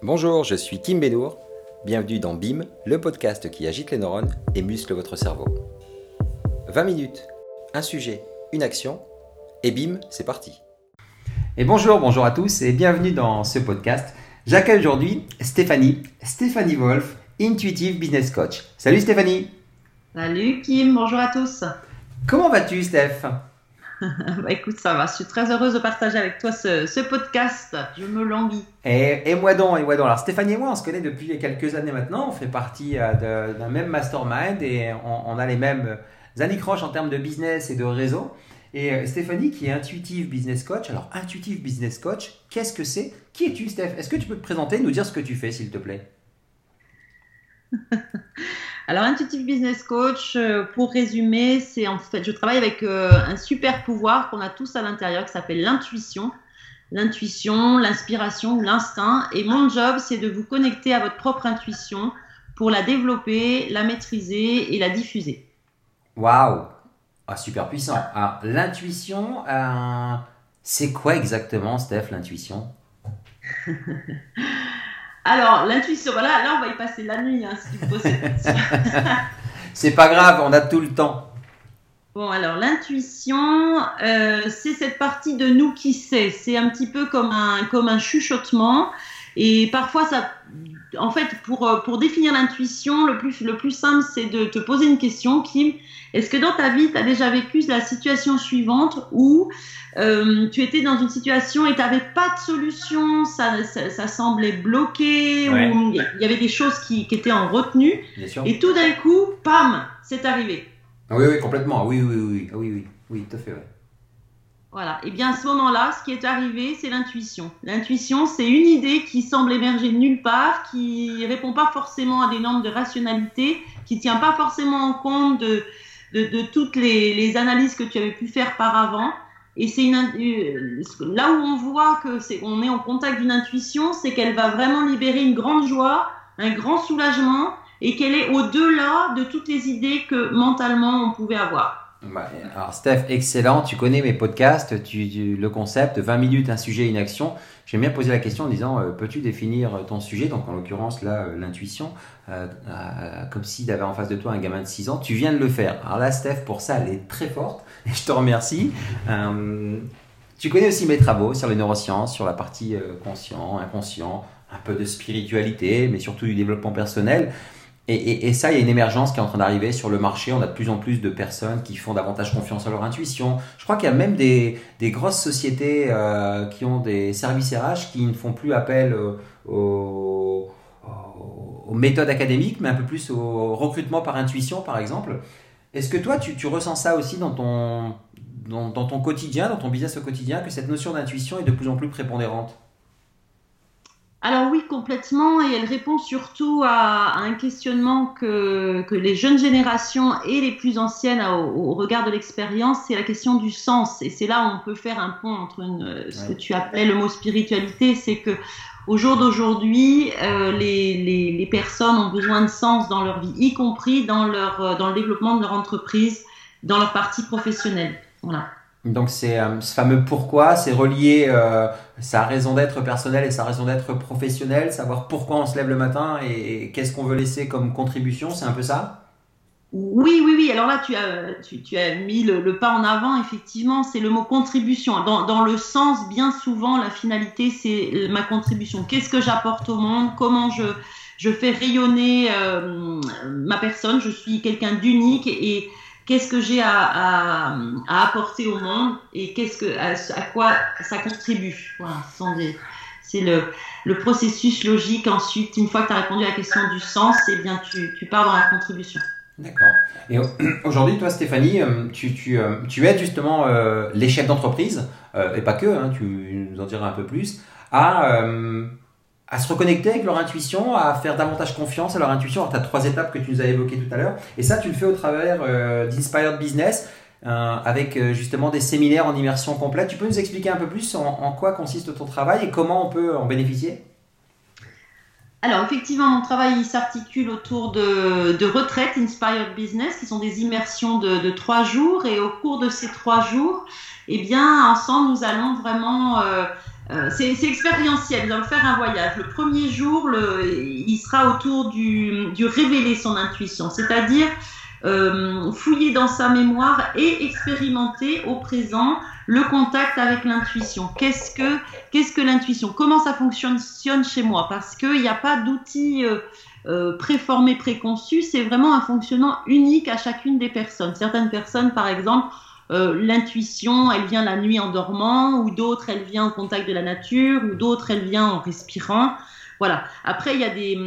Bonjour, je suis Kim Benour. Bienvenue dans BIM, le podcast qui agite les neurones et muscle votre cerveau. 20 minutes, un sujet, une action, et BIM, c'est parti. Et bonjour, bonjour à tous et bienvenue dans ce podcast. J'accueille aujourd'hui Stéphanie, Stéphanie Wolf, Intuitive Business Coach. Salut Stéphanie Salut Kim, bonjour à tous Comment vas-tu Steph? bah, écoute, ça va. Je suis très heureuse de partager avec toi ce, podcast. Je me languis. Et, moi donc, et moi donc. Alors Stéphanie et moi, on se connaît depuis quelques années maintenant. On fait partie euh, d'un même mastermind et on, a les mêmes anicroches en termes de business et de réseau. Et euh, Stéphanie qui est Intuitive Business Coach. Alors Intuitive Business Coach, qu'est-ce que c'est? Qui es-tu Steph? Est-ce que tu peux te présenter, nous dire ce que tu fais s'il te plaît? Alors, Intuitive Business Coach, euh, pour résumer, c'est en fait, je travaille avec euh, un super pouvoir qu'on a tous à l'intérieur qui s'appelle l'intuition. L'intuition, l'inspiration, l'instinct. Et mon job, c'est de vous connecter à votre propre intuition pour la développer, la maîtriser et la diffuser. Waouh ah, Super puissant. Alors, l'intuition, euh, c'est quoi exactement, Steph, l'intuition? Alors, l'intuition, voilà, là, on va y passer la nuit, hein, si poses cette C'est pas grave, on a tout le temps. Bon, alors, l'intuition, euh, c'est cette partie de nous qui sait. C'est un petit peu comme un, comme un chuchotement. Et parfois, ça, en fait, pour, pour définir l'intuition, le plus, le plus simple, c'est de te poser une question, Kim. Est-ce que dans ta vie, tu as déjà vécu la situation suivante où euh, tu étais dans une situation et tu n'avais pas de solution, ça, ça, semblait bloqué, ou il y avait des choses qui, qui étaient en retenue, et tout d'un coup, pam, c'est arrivé. Ah oui, oui, complètement. Oui, oui, oui, oui, oui, oui, tout à fait. Voilà. Et bien à ce moment-là, ce qui est arrivé, c'est l'intuition. L'intuition, c'est une idée qui semble émerger de nulle part, qui répond pas forcément à des normes de rationalité, qui tient pas forcément en compte de, de, toutes les, analyses que tu avais pu faire par avant. Et c'est une, euh, là où on voit que c'est, on est en contact d'une intuition, c'est qu'elle va vraiment libérer une grande joie, un grand soulagement, et qu'elle est au-delà de toutes les idées que mentalement on pouvait avoir. Bah, alors Steph, excellent, tu connais mes podcasts, tu, le concept, 20 minutes, un sujet, une action. J'aime bien poser la question en disant, euh, peux-tu définir ton sujet, donc en l'occurrence là, euh, l'intuition, euh, comme s'il y avait en face de toi un gamin de 6 ans, tu viens de le faire. Alors là, Steph, pour ça, elle est très forte, et je te remercie. tu connais aussi mes travaux sur les neurosciences, sur la partie conscient, inconscient, un peu de spiritualité, mais surtout du développement personnel. Et, ça, il y a une émergence qui est en train d'arriver sur le marché. On a de plus en plus de personnes qui font davantage confiance à leur intuition. Je crois qu'il y a même des, grosses sociétés euh, qui ont des services RH qui ne font plus appel aux, méthodes académiques, mais un peu plus au recrutement par intuition, par exemple. Est-ce que toi, tu, ressens ça aussi dans ton, dans ton quotidien, dans ton business au quotidien, que cette notion d'intuition est de plus en plus prépondérante? Alors oui, complètement, et elle répond surtout à, un questionnement que, que, les jeunes générations et les plus anciennes au, regard de l'expérience, c'est la question du sens. Et c'est là où on peut faire un pont entre une, ce que tu appelais le mot spiritualité, c'est que au jour d'aujourd'hui, euh, les, les, les, personnes ont besoin de sens dans leur vie, y compris dans, leur, euh, dans le développement de leur entreprise, dans leur partie professionnelle. Voilà. Donc c'est euh, ce fameux pourquoi, c'est relier euh, sa raison d'être personnelle et sa raison d'être professionnelle, savoir pourquoi on se lève le matin et, qu'est-ce qu'on veut laisser comme contribution, c'est un peu ça? Oui, oui, oui. Alors là, tu as, tu, as mis le, pas en avant, effectivement, c'est le mot contribution. Dans, le sens, bien souvent, la finalité, c'est ma contribution. Qu'est-ce que j'apporte au monde? Comment je, je fais rayonner euh, ma personne? Je suis quelqu'un d'unique et, qu'est-ce que j'ai à, apporter au monde et qu'est-ce que, à, quoi ça contribue. Voilà, c'est le, le, processus logique. Ensuite, une fois que tu as répondu à la question du sens, eh bien, tu, tu pars dans la contribution. D'accord. Et aujourd'hui, toi, Stéphanie, euh, tu, tu, euh, tu aides justement euh, les chefs d'entreprise, et pas que, hein, tu nous en diras un peu plus, à à se reconnecter avec leur intuition, à faire davantage confiance à leur intuition. Alors, tu as trois étapes que tu nous as évoquées tout à l'heure. Et ça, tu le fais au travers euh, d'Inspired Business, euh, avec euh, justement des séminaires en immersion complète. Tu peux nous expliquer un peu plus en, quoi consiste ton travail et comment on peut en bénéficier? Alors effectivement, mon travail s'articule autour de, retraites Inspired Business, qui sont des immersions de, de, trois jours. Et au cours de ces trois jours, eh bien, ensemble, nous allons vraiment euh, c'est expérientiel, allons faire un voyage. Le premier jour, il sera autour du, révéler son intuition, c'est-à-dire euh, fouiller dans sa mémoire et expérimenter au présent le contact avec l'intuition. Qu'est-ce que, l'intuition? Comment ça fonctionne chez moi? Parce qu'il n'y a pas d'outils euh, euh, préformés, préconçus, c'est vraiment un fonctionnement unique à chacune des personnes. Certaines personnes, par exemple, euh, l'intuition, elle vient la nuit en dormant, ou d'autres, elle vient au contact de la nature, ou d'autres, elle vient en respirant. Voilà. Après, il y a des,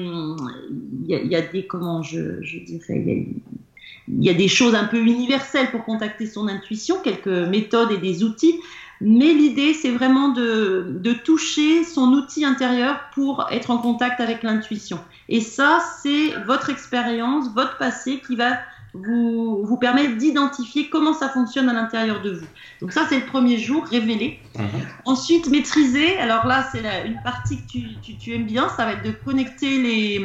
il y a, des, comment je, dirais, il y, a, des choses un peu universelles pour contacter son intuition, quelques méthodes et des outils. Mais l'idée, c'est vraiment de, de, toucher son outil intérieur pour être en contact avec l'intuition. Et ça, c'est votre expérience, votre passé qui va vous, vous permet d'identifier comment ça fonctionne à l'intérieur de vous. Donc ça, c'est le premier jour, révéler. Mhm. Ensuite, maîtriser. Alors là, c'est une partie que tu, tu, tu, aimes bien, ça va être de connecter les,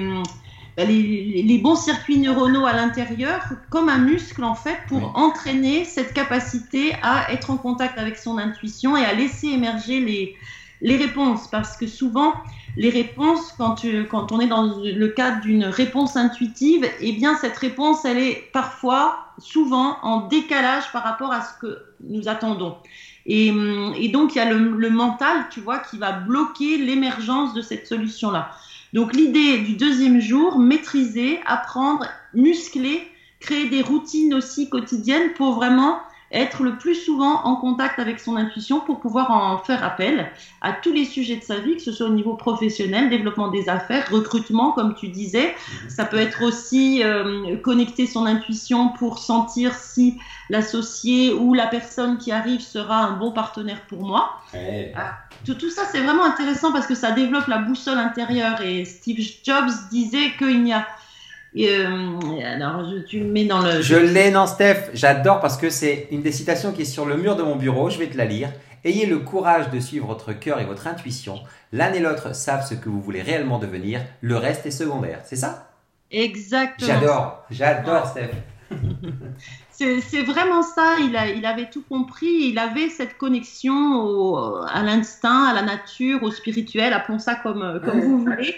les, les bons circuits neuronaux à l'intérieur comme un muscle, en fait, pour entraîner cette capacité à être en contact avec son intuition et à laisser émerger les, les réponses. Parce que souvent, les réponses, quand, quand on est dans le cadre d'une réponse intuitive, eh bien, cette réponse, elle est parfois, souvent, en décalage par rapport à ce que nous attendons. Et, et donc, il y a le, mental, tu vois, qui va bloquer l'émergence de cette solution-là. Donc, l'idée du deuxième jour, maîtriser, apprendre, muscler, créer des routines aussi quotidiennes pour vraiment être le plus souvent en contact avec son intuition pour pouvoir en faire appel à tous les sujets de sa vie, que ce soit au niveau professionnel, développement des affaires, recrutement, comme tu disais. Ça peut être aussi euh, connecter son intuition pour sentir si l'associé ou la personne qui arrive sera un bon partenaire pour moi. Ah, tout, tout, ça, c'est vraiment intéressant parce que ça développe la boussole intérieure. Et Steve Jobs disait qu'il n'y a euh, alors, je, tu le mets dans le. Je l'ai, non, Steph. J'adore parce que c'est une des citations qui est sur le mur de mon bureau. Je vais te la lire. Ayez le courage de suivre votre cœur et votre intuition. L'un et l'autre savent ce que vous voulez réellement devenir. Le reste est secondaire. C'est ça? Exactement. J'adore. J'adore, Steph. c'est vraiment ça. Il, a, il avait tout compris. Il avait cette connexion au, à l'instinct, à la nature, au spirituel. Appelons ça comme, comme vous voulez.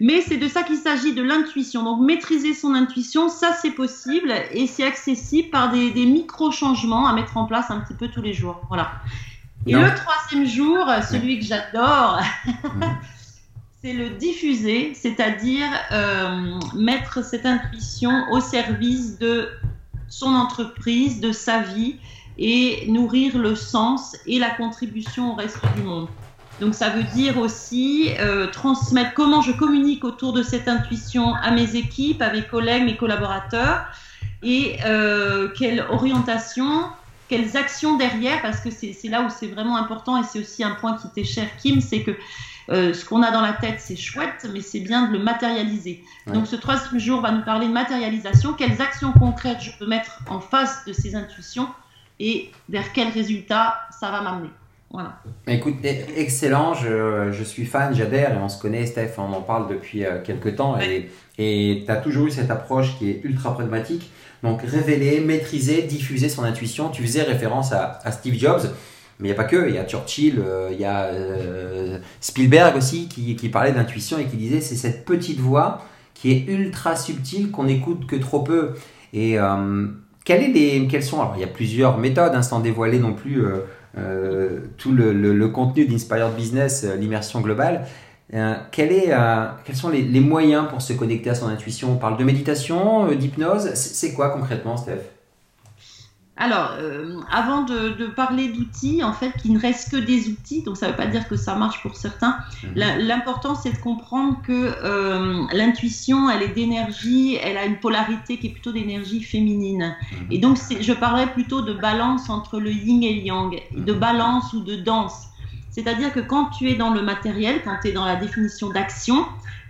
Mais c'est de ça qu'il s'agit, de l'intuition. Donc maîtriser son intuition, ça c'est possible et c'est accessible par des, micro-changements à mettre en place un petit peu tous les jours. Voilà. Et le troisième jour, celui que j'adore, c'est le diffuser, c'est-à-dire euh, mettre cette intuition au service de son entreprise, de sa vie et nourrir le sens et la contribution au reste du monde. Donc ça veut dire aussi euh, transmettre comment je communique autour de cette intuition à mes équipes, à mes collègues, mes collaborateurs, et euh, quelle orientation, quelles actions derrière, parce que c'est là où c'est vraiment important, et c'est aussi un point qui t'est cher, Kim, c'est que euh, ce qu'on a dans la tête, c'est chouette, mais c'est bien de le matérialiser. Donc ce troisième jour va nous parler de matérialisation, quelles actions concrètes je peux mettre en face de ces intuitions, et vers quels résultats ça va m'amener. Voilà. Écoute, e, excellent, je, je suis fan, j'adhère et on se connaît, Steph, on en parle depuis euh, quelques temps et tu as toujours eu cette approche qui est ultra pragmatique. Donc révéler, maîtriser, diffuser son intuition. Tu faisais référence à, à Steve Jobs, mais il n'y a pas que, il y a Churchill, euh, il y a euh, Spielberg aussi qui, qui parlait d'intuition et qui disait c'est cette petite voix qui est ultra subtile qu'on écoute que trop peu. Et quelles, est les, quelles sont, alors il y a plusieurs méthodes, hein, sans dévoiler non plus euh, tout le, le, contenu d'Inspired Business, euh, l'immersion globale. Euh, quel est, quels sont les, les, moyens pour se connecter à son intuition? On parle de méditation, d'hypnose. C'est quoi concrètement, Steph? Alors, euh, avant de, de parler d'outils, en fait, qui ne restent que des outils, donc ça ne veut pas dire que ça marche pour certains. Mhm. L'important, c'est de comprendre que euh, l'intuition, elle est d'énergie, elle a une polarité qui est plutôt d'énergie féminine. Mhm. Et donc, je parlerais plutôt de balance entre le yin et le yang, de mhm. balance ou de danse. C'est-à-dire que quand tu es dans le matériel, quand tu es dans la définition d'action,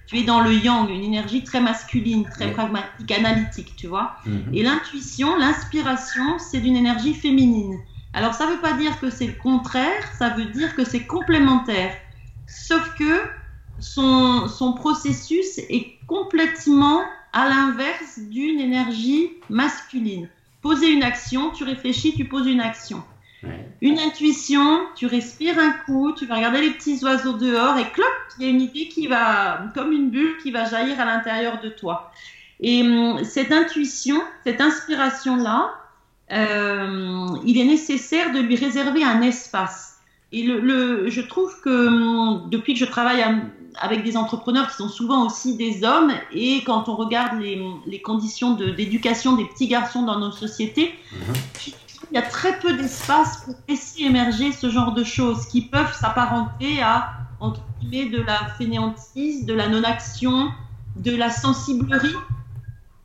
tu es dans le yang, une énergie très masculine, très pragmatique, analytique, tu vois. Mhm. Et l'intuition, l'inspiration, c'est d'une énergie féminine. Alors ça ne veut pas dire que c'est le contraire, ça veut dire que c'est complémentaire. Sauf que son, son processus est complètement à l'inverse d'une énergie masculine. Poser une action, tu réfléchis, tu poses une action. Une intuition, tu respires un coup, tu vas regarder les petits oiseaux dehors et clop, il y a une idée qui va, comme une bulle, qui va jaillir à l'intérieur de toi. Et hum, cette intuition, cette inspiration-là, euh, il est nécessaire de lui réserver un espace. Et le, je trouve que hum, depuis que je travaille avec des entrepreneurs qui sont souvent aussi des hommes, et quand on regarde les, les conditions d'éducation des petits garçons dans nos sociétés, mhm. Il y a très peu d'espace pour laisser émerger ce genre de choses qui peuvent s'apparenter à entre guillemets de la fainéantise, de la non-action, de la sensiblerie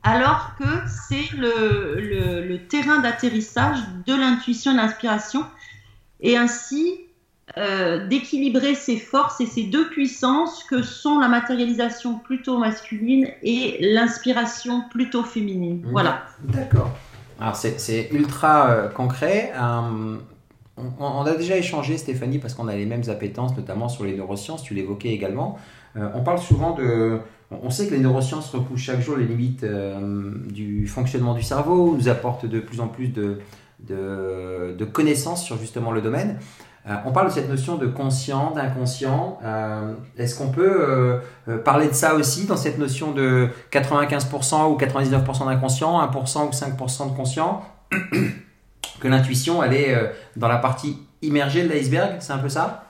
alors que c'est le, terrain d'atterrissage de l'intuition et de l'inspiration, et ainsi euh, d'équilibrer ces forces et ces deux puissances que sont la matérialisation plutôt masculine et l'inspiration plutôt féminine. Mmh. Voilà. D'accord. Alors c'est ultra euh, concret. Euh, on, a déjà échangé, Stéphanie, parce qu'on a les mêmes appétences, notamment sur les neurosciences, tu l'évoquais également. on parle souvent de on sait que les neurosciences repoussent chaque jour les limites euh, du fonctionnement du cerveau, nous apportent de plus en plus de, connaissances sur justement le domaine. Euh, on parle de cette notion de conscient, d'inconscient. Euh, est-ce qu'on peut parler de ça aussi dans cette notion de 95% ou 99% d'inconscient, 1% ou 5% de conscient Que l'intuition, elle est dans la partie immergée de l'iceberg, c'est un peu ça?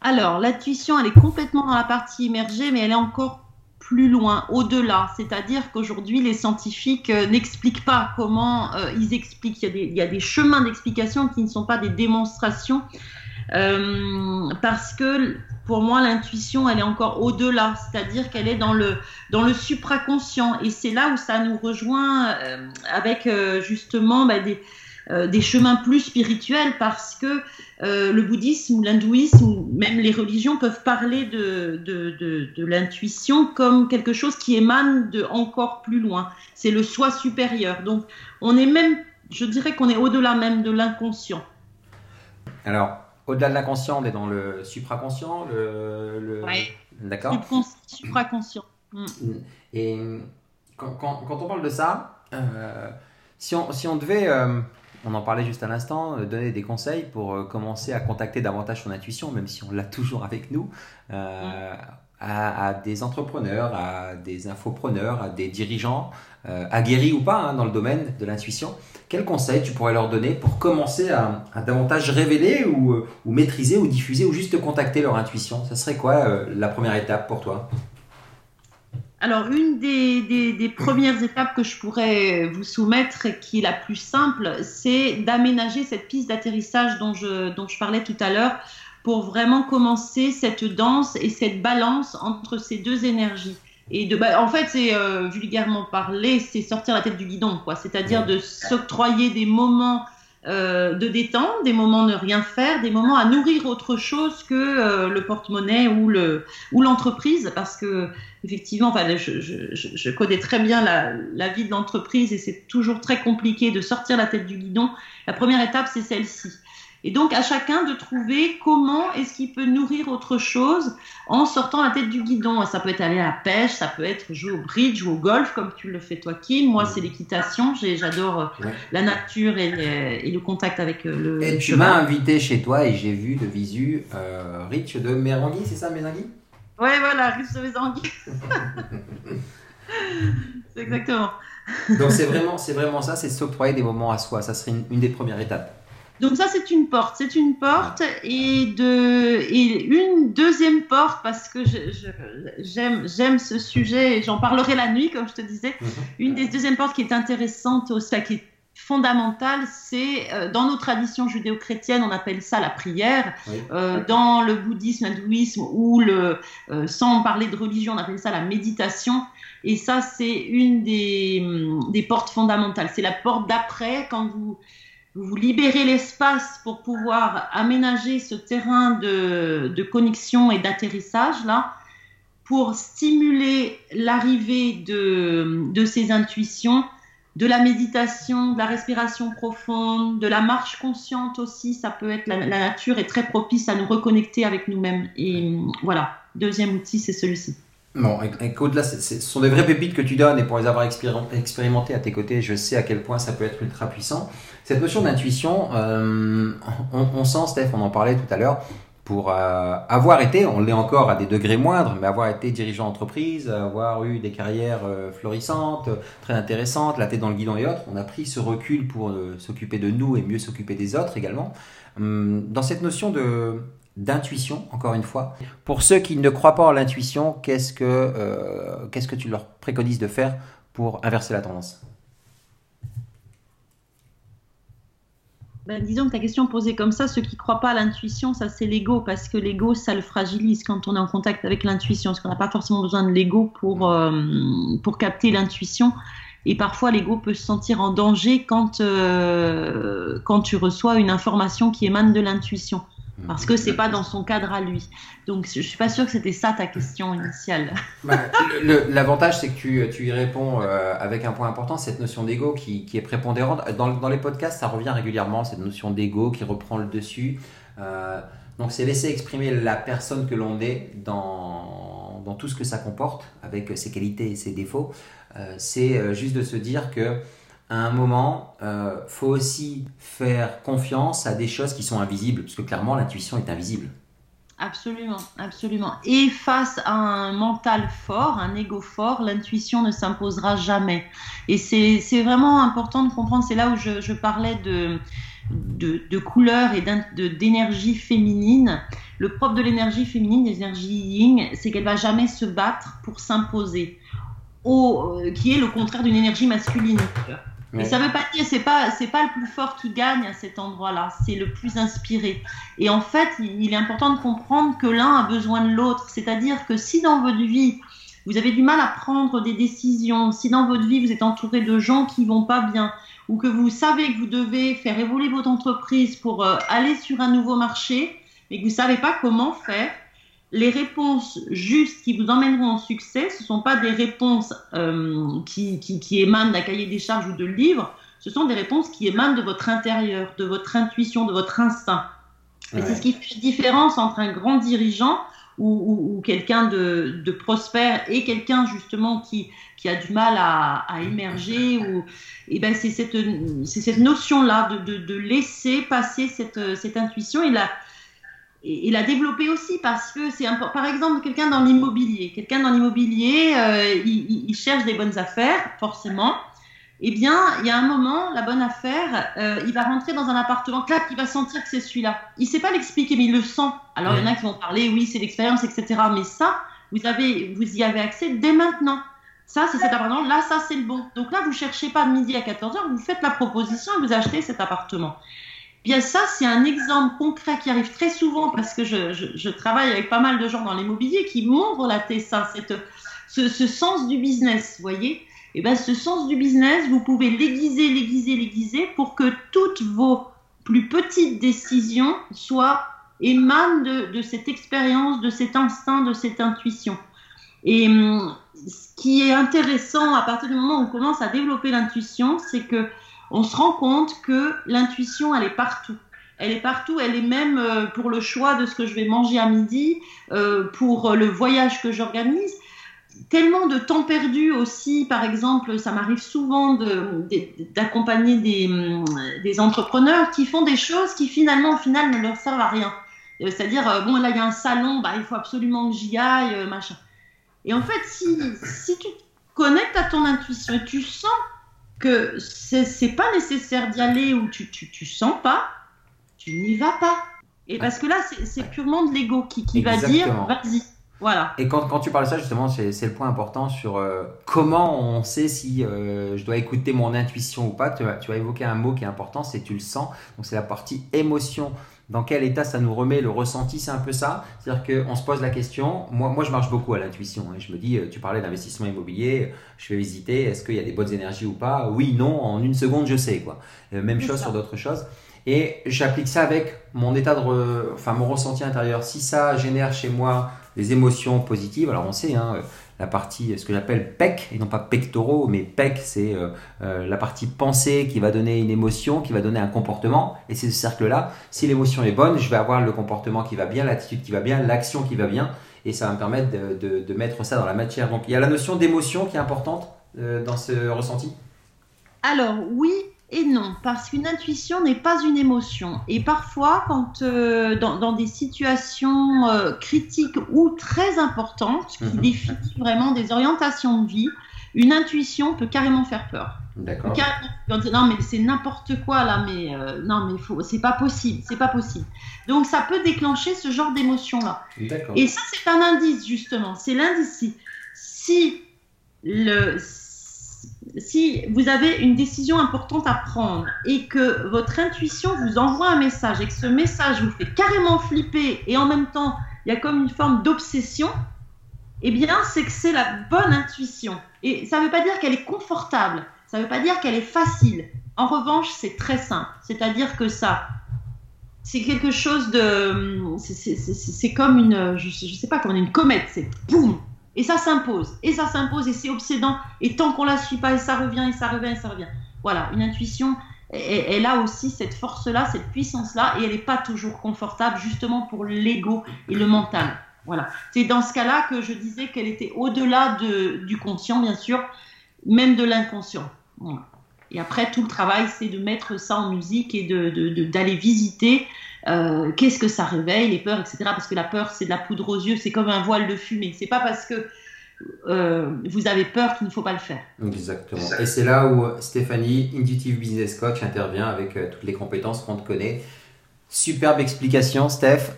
Alors, l'intuition, elle est complètement dans la partie immergée, mais elle est encore plus loin, au-delà. C'est-à-dire qu'aujourd'hui, les scientifiques euh, n'expliquent pas comment euh, ils expliquent. Il y a des, chemins d'explication qui ne sont pas des démonstrations. Euh, parce que pour moi, l'intuition, elle est encore au-delà, c'est-à-dire qu'elle est dans le, supraconscient. Et c'est là où ça nous rejoint avec justement bah, des, euh, des chemins plus spirituels parce que euh, le bouddhisme ou l'hindouisme ou même les religions peuvent parler de, de, l'intuition comme quelque chose qui émane de encore plus loin. C'est le soi supérieur. Donc on est même, je dirais qu'on est au-delà même de l'inconscient. Alors, au-delà de l'inconscient, on est dans le supraconscient, le, le... d'accord Supraconscient. Mm. Et quand, quand, on parle de ça, euh, si, on, si on devait on en parlait juste à l'instant, euh, donner des conseils pour euh, commencer à contacter davantage son intuition, même si on l'a toujours avec nous, euh, à, des entrepreneurs, à des infopreneurs, à des dirigeants, aguerris ou pas hein, dans le domaine de l'intuition. Quels conseils tu pourrais leur donner pour commencer à, davantage révéler ou, ou, maîtriser ou diffuser ou juste contacter leur intuition? Ça serait quoi la première étape pour toi? Alors, une des, premières étapes que je pourrais vous soumettre, qui est la plus simple, c'est d'aménager cette piste d'atterrissage dont je, dont je parlais tout à l'heure pour vraiment commencer cette danse et cette balance entre ces deux énergies. Et de, bah, en fait, c'est euh, vulgairement parlé, c'est sortir la tête du guidon, quoi. C'est-à-dire de s'octroyer des moments euh, de détente, des moments ne rien faire, des moments à nourrir autre chose que euh, le porte-monnaie ou le ou l'entreprise, parce que effectivement, enfin, je, je, connais très bien la, la vie de l'entreprise et c'est toujours très compliqué de sortir la tête du guidon. La première étape, c'est celle-ci. Et donc à chacun de trouver comment est-ce qu'il peut nourrir autre chose en sortant la tête du guidon. Ça peut être aller à la pêche, ça peut être jouer au bridge ou au golf comme tu le fais toi Kim. Moi c'est l'équitation, j'adore euh, la nature et, le contact avec euh, le Et tu m'as invité chez toi et j'ai vu de visu euh, Rich de Mérangui, c'est ça Mérangui Ouais voilà, Rich de Mérangui. c'est exactement. Donc c'est vraiment, c'est vraiment ça, c'est s'octroyer des moments à soi. Ça serait une des premières étapes. Donc ça, c'est une porte. C'est une porte et, de, et une deuxième porte, parce que j'aime ce sujet, et j'en parlerai la nuit, comme je te disais. Mhm. Une des deuxièmes portes qui est intéressante, aussi, qui est fondamentale, c'est euh, dans nos traditions judéo-chrétiennes, on appelle ça la prière. Euh, dans le bouddhisme, l'hindouisme, ou le, euh, sans parler de religion, on appelle ça la méditation. Et ça, c'est une des, des portes fondamentales. C'est la porte d'après, quand vous vous libérez l'espace pour pouvoir aménager ce terrain de, connexion et d'atterrissage là pour stimuler l'arrivée de, ces intuitions, de la méditation, de la respiration profonde, de la marche consciente aussi. Ça peut être la, la nature est très propice à nous reconnecter avec nous-mêmes. Et voilà, deuxième outil, c'est celui-ci. Bon, écoute, là, ce sont des vraies pépites que tu donnes et pour les avoir expérimenté à tes côtés, je sais à quel point ça peut être ultra puissant. Cette notion d'intuition, euh, on, sent, Steph, on en parlait tout à l'heure, pour euh, avoir été, on l'est encore à des degrés moindres, mais avoir été dirigeant d'entreprise, avoir eu des carrières euh, florissantes, très intéressantes, la tête dans le guidon et autres, on a pris ce recul pour s'occuper de nous et mieux s'occuper des autres également. Hum, dans cette notion d'intuition, encore une fois. Pour ceux qui ne croient pas en l'intuition, qu'est-ce que, qu'est-ce que tu leur préconises de faire pour inverser la tendance? Ben, disons que ta question posée comme ça, ceux qui ne croient pas à l'intuition, ça c'est l'ego, parce que l'ego, ça le fragilise quand on est en contact avec l'intuition, parce qu'on n'a pas forcément besoin de l'ego pour, euh, pour capter l'intuition. Et parfois, l'ego peut se sentir en danger quand, euh, quand tu reçois une information qui émane de l'intuition parce que c'est pas dans son cadre à lui. Donc je suis pas sûre que c'était ça ta question initiale. Bah, l'avantage c'est que tu, tu, y réponds euh, avec un point important, cette notion d'ego qui, qui, est prépondérante. Dans, dans, les podcasts, ça revient régulièrement, cette notion d'ego qui reprend le dessus. Euh, donc c'est laisser exprimer la personne que l'on est dans, dans, tout ce que ça comporte, avec ses qualités et ses défauts. Euh, c'est juste de se dire que à un moment, euh, faut aussi faire confiance à des choses qui sont invisibles, parce que clairement, l'intuition est invisible. Absolument, absolument. Et face à un mental fort, un ego fort, l'intuition ne s'imposera jamais. Et c'est vraiment important de comprendre, c'est là où je, parlais de, de, de couleur et d'énergie féminine. Le propre de l'énergie féminine, l'énergie yin, c'est qu'elle va jamais se battre pour s'imposer, euh, qui est le contraire d'une énergie masculine. Mais ça veut pas dire c'est pas c'est pas le plus fort qui gagne à cet endroit-là, c'est le plus inspiré. Et en fait, il est important de comprendre que l'un a besoin de l'autre, c'est-à-dire que si dans votre vie vous avez du mal à prendre des décisions, si dans votre vie vous êtes entouré de gens qui vont pas bien, ou que vous savez que vous devez faire évoluer votre entreprise pour euh, aller sur un nouveau marché, mais que vous savez pas comment faire, les réponses justes qui vous emmèneront au succès, ce ne sont pas des réponses euh, qui, qui, émanent d'un cahier des charges ou de livres, ce sont des réponses qui émanent de votre intérieur, de votre intuition, de votre instinct. C'est ce qui fait la différence entre un grand dirigeant ou, quelqu'un de, prospère et quelqu'un justement qui, qui a du mal à, émerger. Ou, et ben c'est cette, cette notion-là de, de, laisser passer cette, cette intuition et la, et, la développer aussi parce que c'est par exemple quelqu'un dans l'immobilier. Quelqu'un dans l'immobilier, euh, il, cherche des bonnes affaires, forcément. Eh bien, il y a un moment, la bonne affaire, euh, il va rentrer dans un appartement, clac, il va sentir que c'est celui-là. Il ne sait pas l'expliquer, mais il le sent. Alors, il y en a qui vont parler, oui, c'est l'expérience, etc. Mais ça, vous, avez, vous y avez accès dès maintenant. Ça, c'est cet appartement. Là, ça, c'est le bon. Donc là, vous ne cherchez pas de midi à 14h, vous faites la proposition et vous achetez cet appartement. Bien ça, c'est un exemple concret qui arrive très souvent parce que je, travaille avec pas mal de gens dans l'immobilier qui montrent la ça, cette, ce, sens du business, vous voyez Et eh bien ce sens du business, vous pouvez l'aiguiser, l'aiguiser, l'aiguiser pour que toutes vos plus petites décisions soient émanent de, de cette expérience, de cet instinct, de cette intuition. Et hum, ce qui est intéressant à partir du moment où on commence à développer l'intuition, c'est que on se rend compte que l'intuition, elle est partout. Elle est partout, elle est même euh, pour le choix de ce que je vais manger à midi, euh, pour le voyage que j'organise. Tellement de temps perdu aussi, par exemple, ça m'arrive souvent d'accompagner hum, des, entrepreneurs qui font des choses qui finalement, au final, ne leur servent à rien. Euh, c'est-à-dire, bon, là, il y a un salon, bah, il faut absolument que j'y aille, machin. Et en fait, si, si tu te connectes à ton intuition et tu sens que c'est pas nécessaire d'y aller où tu, tu, tu, sens pas, tu n'y vas pas. Et parce que là, c'est purement de l'ego qui, qui va dire vas-y. Voilà. Et quand, quand, tu parles de ça, justement, c'est le point important sur euh, comment on sait si euh, je dois écouter mon intuition ou pas. Tu tu as évoqué un mot qui est important, c'est tu le sens. Donc, c'est la partie émotion dans quel état ça nous remet, le ressenti, c'est un peu ça. C'est-à-dire qu'on se pose la question, moi, moi je marche beaucoup à l'intuition, et hein. je me dis, euh, tu parlais d'investissement immobilier, je vais visiter, est-ce qu'il y a des bonnes énergies ou pas? Oui, non, en une seconde, je sais. quoi. Euh, même chose sur d'autres choses. Et j'applique ça avec mon état de, enfin mon ressenti intérieur. Si ça génère chez moi des émotions positives, alors on sait, hein, la partie, ce que j'appelle PEC, et non pas pectoraux, mais PEC, c'est euh, euh, la partie pensée qui va donner une émotion, qui va donner un comportement, et c'est ce cercle-là. Si l'émotion est bonne, je vais avoir le comportement qui va bien, l'attitude qui va bien, l'action qui va bien, et ça va me permettre de, mettre ça dans la matière. Donc il y a la notion d'émotion qui est importante euh, dans ce ressenti? Alors oui et non, parce qu'une intuition n'est pas une émotion. Et parfois, quand euh, dans, des situations euh, critiques ou très importantes, qui mhm. définissent vraiment des orientations de vie, une intuition peut carrément faire peur. D'accord. Non, mais c'est n'importe quoi là, mais euh, non, mais faut, c'est pas possible, c'est pas possible. Donc ça peut déclencher ce genre d'émotion là. Et ça, c'est un indice justement. C'est l'indice. Si le si vous avez une décision importante à prendre et que votre intuition vous envoie un message et que ce message vous fait carrément flipper et en même temps il y a comme une forme d'obsession, eh bien c'est que c'est la bonne intuition. Et ça ne veut pas dire qu'elle est confortable, ça ne veut pas dire qu'elle est facile. En revanche, c'est très simple. C'est-à-dire que ça, c'est quelque chose de. C'est comme une. Je ne sais pas, comme une comète. C'est boum Et ça s'impose. Et ça s'impose et c'est obsédant. Et tant qu'on la suit pas, et ça revient, et ça revient, et ça revient. Voilà, une intuition, elle, a aussi cette force-là, cette puissance-là, et elle n'est pas toujours confortable, justement pour l'ego et le mental. Voilà. C'est dans ce cas-là que je disais qu'elle était au-delà de, du conscient, bien sûr, même de l'inconscient. Et après, tout le travail, c'est de mettre ça en musique et d'aller de, de, visiter euh, qu'est-ce que ça réveille, les peurs, etc. Parce que la peur, c'est de la poudre aux yeux, c'est comme un voile de fumée. C'est pas parce que euh, vous avez peur qu'il ne faut pas le faire. Exactement. Et c'est là où Stéphanie, Intuitive Business Coach, intervient avec euh, toutes les compétences qu'on te connaît Superbe explication, Steph.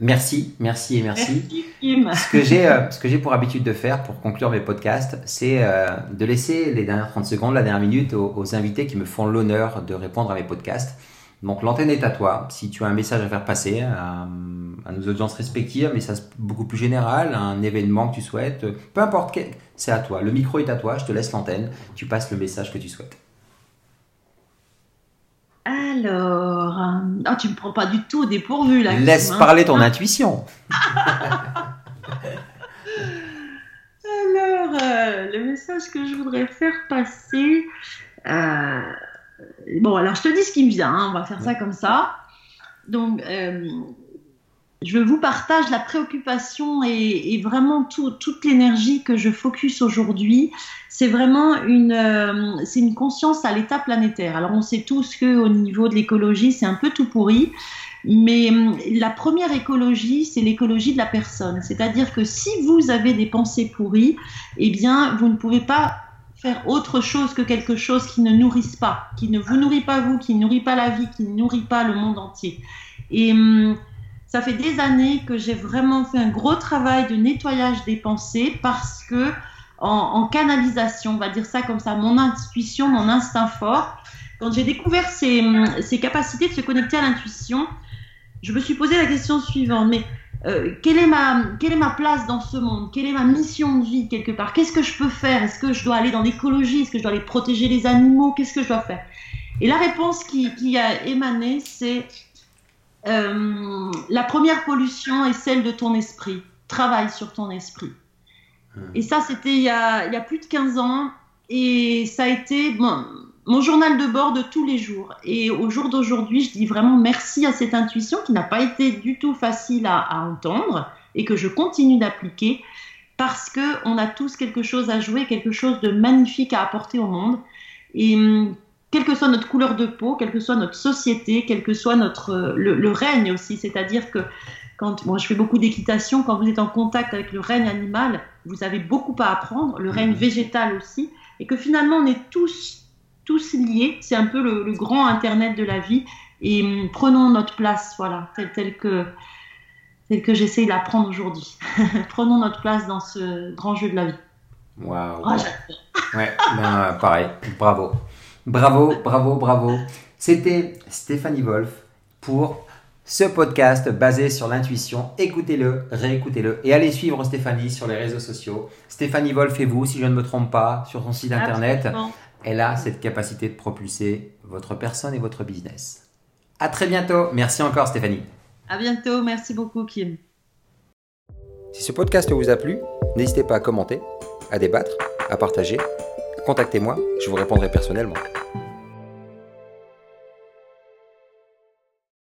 Merci, merci et merci. Ce que j'ai, euh, ce que j'ai pour habitude de faire pour conclure mes podcasts, c'est euh, de laisser les dernières 30 secondes, la dernière minute aux, invités qui me font l'honneur de répondre à mes podcasts. Donc l'antenne est à toi. Si tu as un message à faire passer à, à nos audiences respectives, un message beaucoup plus général, un événement que tu souhaites, peu importe, c'est à toi. Le micro est à toi. Je te laisse l'antenne. Tu passes le message que tu souhaites. Alors, oh, tu me prends pas du tout au dépourvu là. Laisse hein. parler ton intuition. Alors, euh, le message que je voudrais faire passer. Euh, bon, alors je te dis ce qui me vient, hein, on va faire ça comme ça. Donc, je vous partage la préoccupation et, vraiment toute l'énergie que je focus aujourd'hui. C'est vraiment une, euh, c'est une conscience à l'état planétaire. Alors on sait tous que au niveau de l'écologie, c'est un peu tout pourri. Mais hum, la première écologie, c'est l'écologie de la personne. C'est-à-dire que si vous avez des pensées pourries, eh bien, vous ne pouvez pas autre chose que quelque chose qui ne nourrisse pas, qui ne vous nourrit pas vous, qui nourrit pas la vie, qui nourrit pas le monde entier. Et hum, ça fait des années que j'ai vraiment fait un gros travail de nettoyage des pensées parce que en, canalisation, on va dire ça comme ça, mon intuition, mon instinct fort, quand j'ai découvert ces, capacités de se connecter à l'intuition, je me suis posé la question suivante, mais euh, quelle, est ma, quelle est ma place dans ce monde? Quelle est ma mission de vie quelque part? Qu'est-ce que je peux faire? Est-ce que je dois aller dans l'écologie? Est-ce que je dois aller protéger les animaux? Qu'est-ce que je dois faire? Et la réponse qui, qui a émané, c'est euh, la première pollution est celle de ton esprit. Travaille sur ton esprit. Hmm. Et ça, c'était il, y a plus de 15 ans. Et ça a été mon journal de bord de tous les jours. Et au jour d'aujourd'hui, je dis vraiment merci à cette intuition qui n'a pas été du tout facile à, à entendre et que je continue d'appliquer parce qu'on a tous quelque chose à jouer, quelque chose de magnifique à apporter au monde. Et hum, quelle que soit notre couleur de peau, quelle que soit notre société, quel que soit notre euh, le, règne aussi. C'est-à-dire que quand moi je fais beaucoup d'équitation, quand vous êtes en contact avec le règne animal, vous avez beaucoup à apprendre, le règne mhm. végétal aussi, et que finalement on est tous tous liés. C'est un peu le, grand internet de la vie. Et hum, prenons notre place, voilà, tel, que tel que j'essaie d'apprendre aujourd'hui. prenons notre place dans ce grand jeu de la vie. Waouh. Oh, ouais, ben, pareil, bravo. Bravo, bravo, bravo. C'était Stéphanie Wolf pour ce podcast basé sur l'intuition. Écoutez-le, réécoutez-le et allez suivre Stéphanie sur les réseaux sociaux. Stéphanie Wolf et vous, si je ne me trompe pas, sur son site internet. Elle a cette capacité de propulser votre personne et votre business. À très bientôt. Merci encore Stéphanie. À bientôt. Merci beaucoup Kim. Si ce podcast vous a plu, n'hésitez pas à commenter, à débattre, à partager. Contactez-moi, je vous répondrai personnellement.